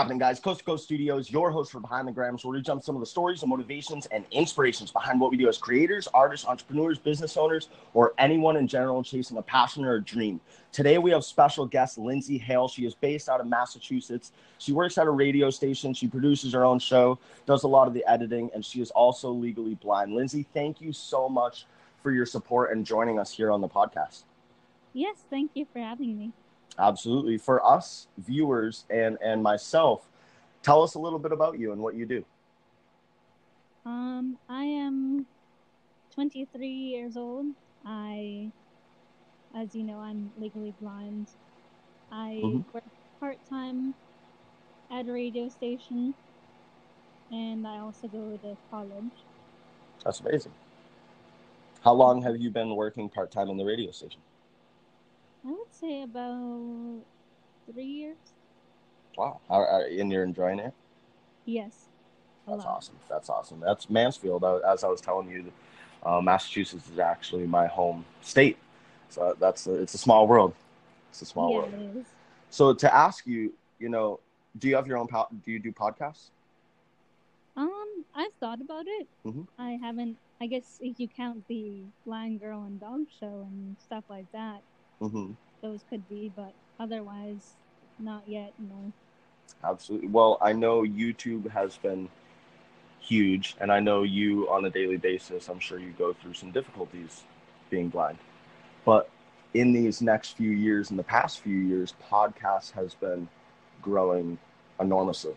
happening, guys? Coast to Coast Studios, your host for Behind the Grams, where we jump some of the stories and motivations and inspirations behind what we do as creators, artists, entrepreneurs, business owners, or anyone in general chasing a passion or a dream. Today, we have special guest Lindsay Hale. She is based out of Massachusetts. She works at a radio station. She produces her own show, does a lot of the editing, and she is also legally blind. Lindsay, thank you so much for your support and joining us here on the podcast. Yes, thank you for having me. Absolutely. For us viewers and and myself, tell us a little bit about you and what you do. Um, I am 23 years old. I, as you know, I'm legally blind. I Mhm. work part time at a radio station, and I also go to college. That's amazing. How long have you been working part time in the radio station? I would say about three years. Wow. How, are, and you're enjoying it? Yes. That's lot. awesome. That's awesome. That's Mansfield. As I was telling you, uh, Massachusetts is actually my home state. So that's a, it's a small world. It's a small yeah, world. So to ask you, you know, do you have your own? Po- do you do podcasts? Um, I've thought about it. Mhm. I haven't. I guess if you count the Blind Girl and Dog Show and stuff like that, Mm-hmm. those could be, but otherwise, not yet. No. Absolutely. Well, I know YouTube has been huge, and I know you on a daily basis. I'm sure you go through some difficulties being blind. But in these next few years, in the past few years, podcast has been growing enormously.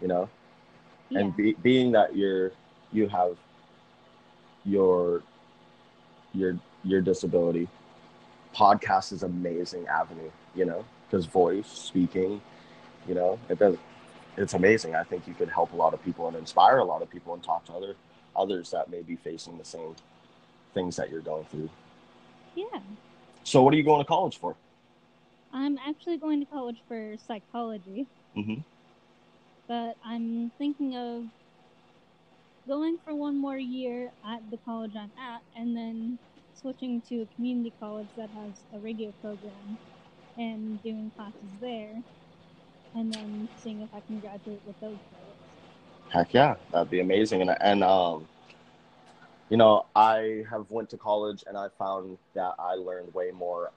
You know, Yeah. and be, being that you're you have your your your disability, podcast is amazing avenue. You know, because voice speaking you know it does it's amazing i think you could help a lot of people and inspire a lot of people and talk to other others that may be facing the same things that you're going through yeah. so what are you going to college for I'm actually going to college for psychology, mm-hmm. but I'm thinking of going for one more year at the college I'm at, and then switching to a community college that has a radio program and doing classes there, and then seeing if I can graduate with those credits. heck yeah that'd be amazing and and um you know i have went to college and i found that i learned way more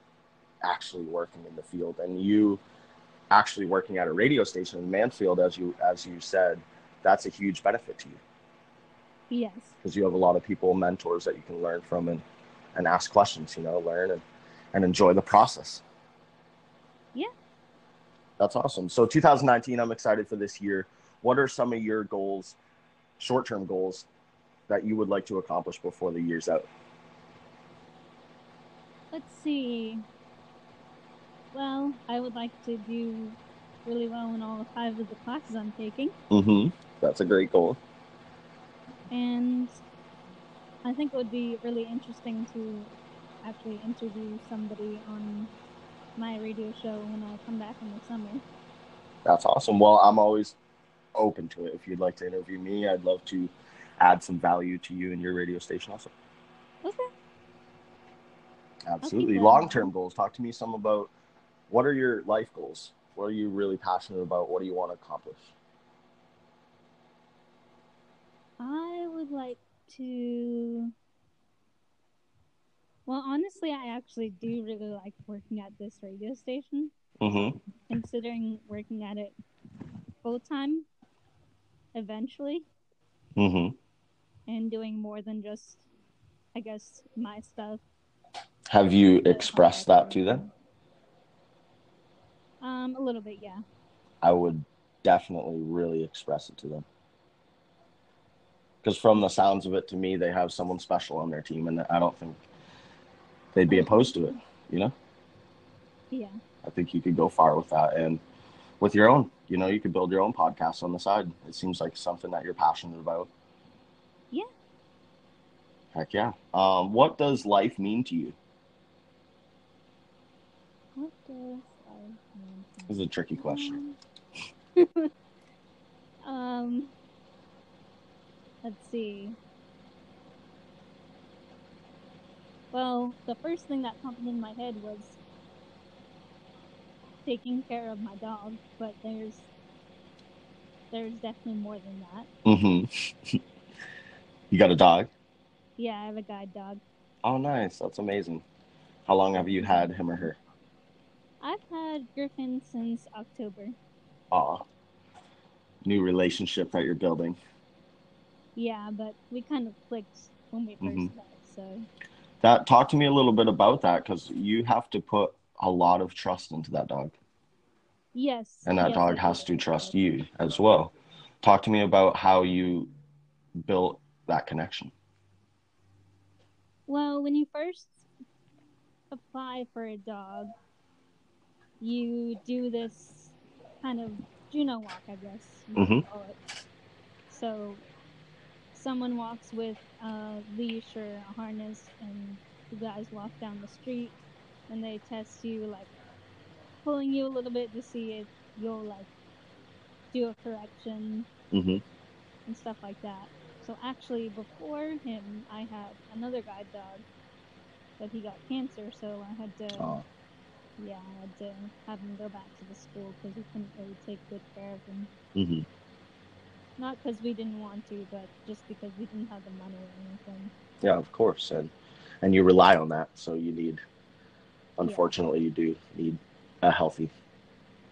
actually working in the field and you actually working at a radio station in mansfield as you as you said that's a huge benefit to you Yes. because you have a lot of people, mentors that you can learn from and, and ask questions, you know, learn and, and enjoy the process. Yeah. That's awesome. So 2019, I'm excited for this year. What are some of your goals, short term goals, that you would like to accomplish before the year's out? Let's see. Well, I would like to do really well in all five of the classes I'm taking, Mm-hmm. That's a great goal. and I think it would be really interesting to actually interview somebody on my radio show when I come back in the summer. That's awesome. Well, I'm always open to it. If you'd like to interview me, I'd love to add some value to you and your radio station also. Okay. Absolutely. Long term goals. Talk to me some about what are your life goals? What are you really passionate about? What do you want to accomplish? I would like to. Well, honestly, I actually do really like working at this radio station. Mm-hmm. considering working at it full time eventually Mm-hmm. and doing more than just I guess my stuff. Have you expressed that to them? Um a little bit, yeah. I would definitely really express it to them. Because from the sounds of it, to me, they have someone special on their team, and I don't think they'd be opposed to it. You know, Yeah. I think you could go far with that, and with your own, you know, you could build your own podcast on the side. It seems like something that you're passionate about. Yeah. Heck yeah. Um, what does life mean to you? What does I mean? This is a tricky question. um let's see. Well, the first thing that popped in my head was taking care of my dog, but there's there's definitely more than that. Mm-hmm. you got a dog? Yeah, I have a guide dog. Oh, nice. That's amazing. How long have you had him or her? I've had Griffin since October. Aw. New relationship that you're building. Yeah, but we kind of clicked when we 1st Mhm. met, so That talk to me a little bit about that because you have to put a lot of trust into that dog, yes. and that yes, dog has to trust you as well. Talk to me about how you built that connection. Well, when you first apply for a dog, you do this kind of Juno walk, I guess you could Mhm. call it. So, someone walks with a leash or a harness, and you guys walk down the street, and they test you, like pulling you a little bit to see if you'll like do a correction Mm-hmm. and stuff like that. So actually, before him, I had another guide dog, but he got cancer, so I had to, Oh, yeah, I had to have him go back to the school because we couldn't really take good care of him. mm-hmm. Not because we didn't want to, but just because we didn't have the money or anything. Yeah, of course, and and you rely on that, so you need. Unfortunately, you do need a healthy,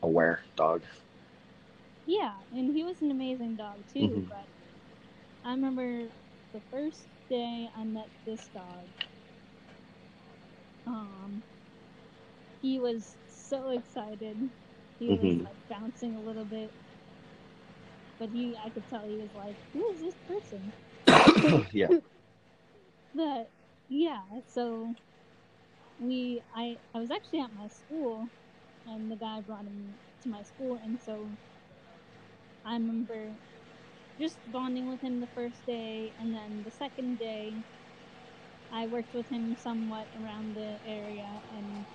aware dog. Yeah, and he was an amazing dog too. Mhm. But I remember the first day I met this dog. Um, he was so excited. He was Mhm. like bouncing a little bit, but he, I could tell he was like, "Who is this person?" yeah. But yeah, so we, I, I was actually at my school, and the guy brought him to my school, and so I remember just bonding with him the first day, and then the second day, I worked with him somewhat around the area, and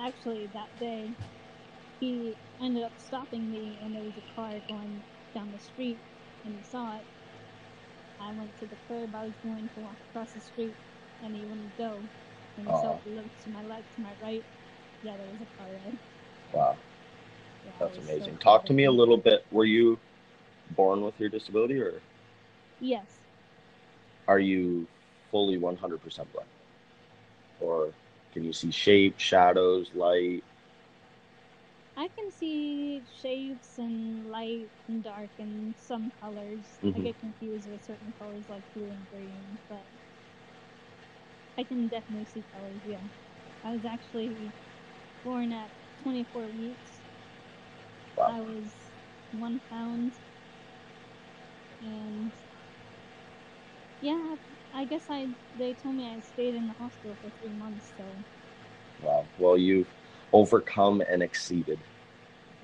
actually that day, he ended up stopping me, and there was a car going down the street, and he saw it. I went to the curb, I was going to walk across the street, and he wouldn't go. And Aw. so I looked to my left, to my right, yeah, there was a car there. Wow, Yeah, that's was so amazing. Talk to me a little bit. Were you born with your disability, or Yes. are you fully 100% blind? Or can you see shape, shadows, light? I can see shapes and light and dark and some colors. I Mhm. get confused with certain colors like blue and green, but I can definitely see colors, yeah. I was actually born at 24 weeks. I was one pound. And yeah, I guess I they told me I stayed in the hospital for three months, so Wow. Well, you've overcome and exceeded.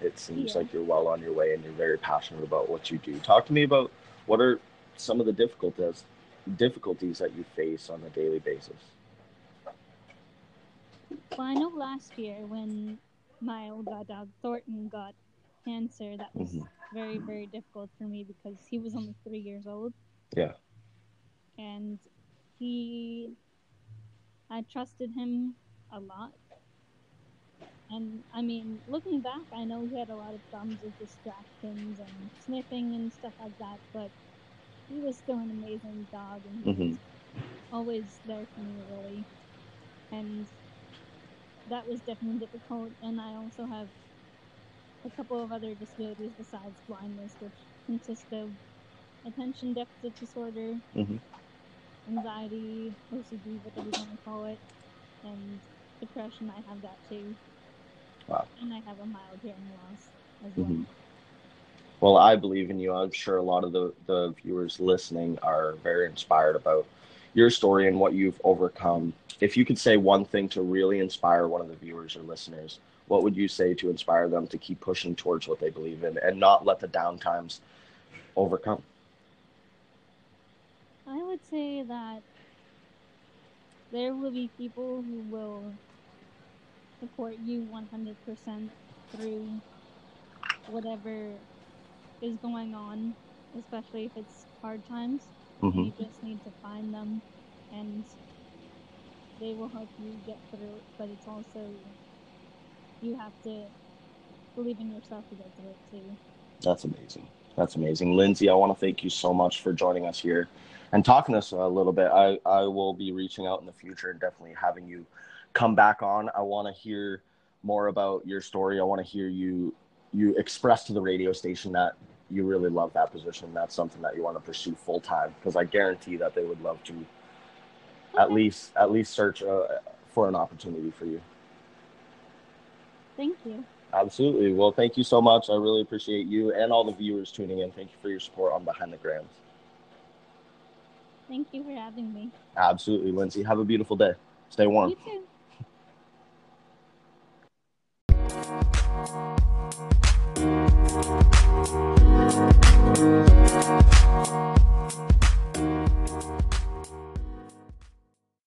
It seems Yeah. like you're well on your way and you're very passionate about what you do. Talk to me about what are some of the difficulties difficulties that you face on a daily basis. Well, I know last year when my old dog Thornton got cancer, that was Mhm. very, very difficult for me because he was only three years old. Yeah. And he, I trusted him a lot. And I mean, looking back, I know he had a lot of problems with distractions and sniffing and stuff like that, but he was still an amazing dog and he was Mhm. always there for me, really. And that was definitely difficult. And I also have a couple of other disabilities besides blindness, which consist of attention deficit disorder, Mhm. anxiety, OCD, whatever you want to call it, and depression. I have that too. Wow. And I have a mild hearing loss as well. Mhm. Well, I believe in you. I'm sure a lot of the, the viewers listening are very inspired about your story and what you've overcome. If you could say one thing to really inspire one of the viewers or listeners, what would you say to inspire them to keep pushing towards what they believe in and not let the down times overcome? I would say that there will be people who will support you 100% through whatever is going on, especially if it's hard times. Mm-hmm. You just need to find them and they will help you get through it, but it's also you have to believe in yourself to get through it too. That's amazing. That's amazing. Lindsay, I want to thank you so much for joining us here and talking to us a little bit. I, I will be reaching out in the future and definitely having you come back on. I want to hear more about your story. I want to hear you you express to the radio station that you really love that position. That's something that you want to pursue full time because I guarantee that they would love to at least at least search uh, for an opportunity for you. Thank you. Absolutely. Well, thank you so much. I really appreciate you and all the viewers tuning in. Thank you for your support on Behind the Grams. Thank you for having me. Absolutely, Lindsay. Have a beautiful day. Stay warm. You too. Thank you.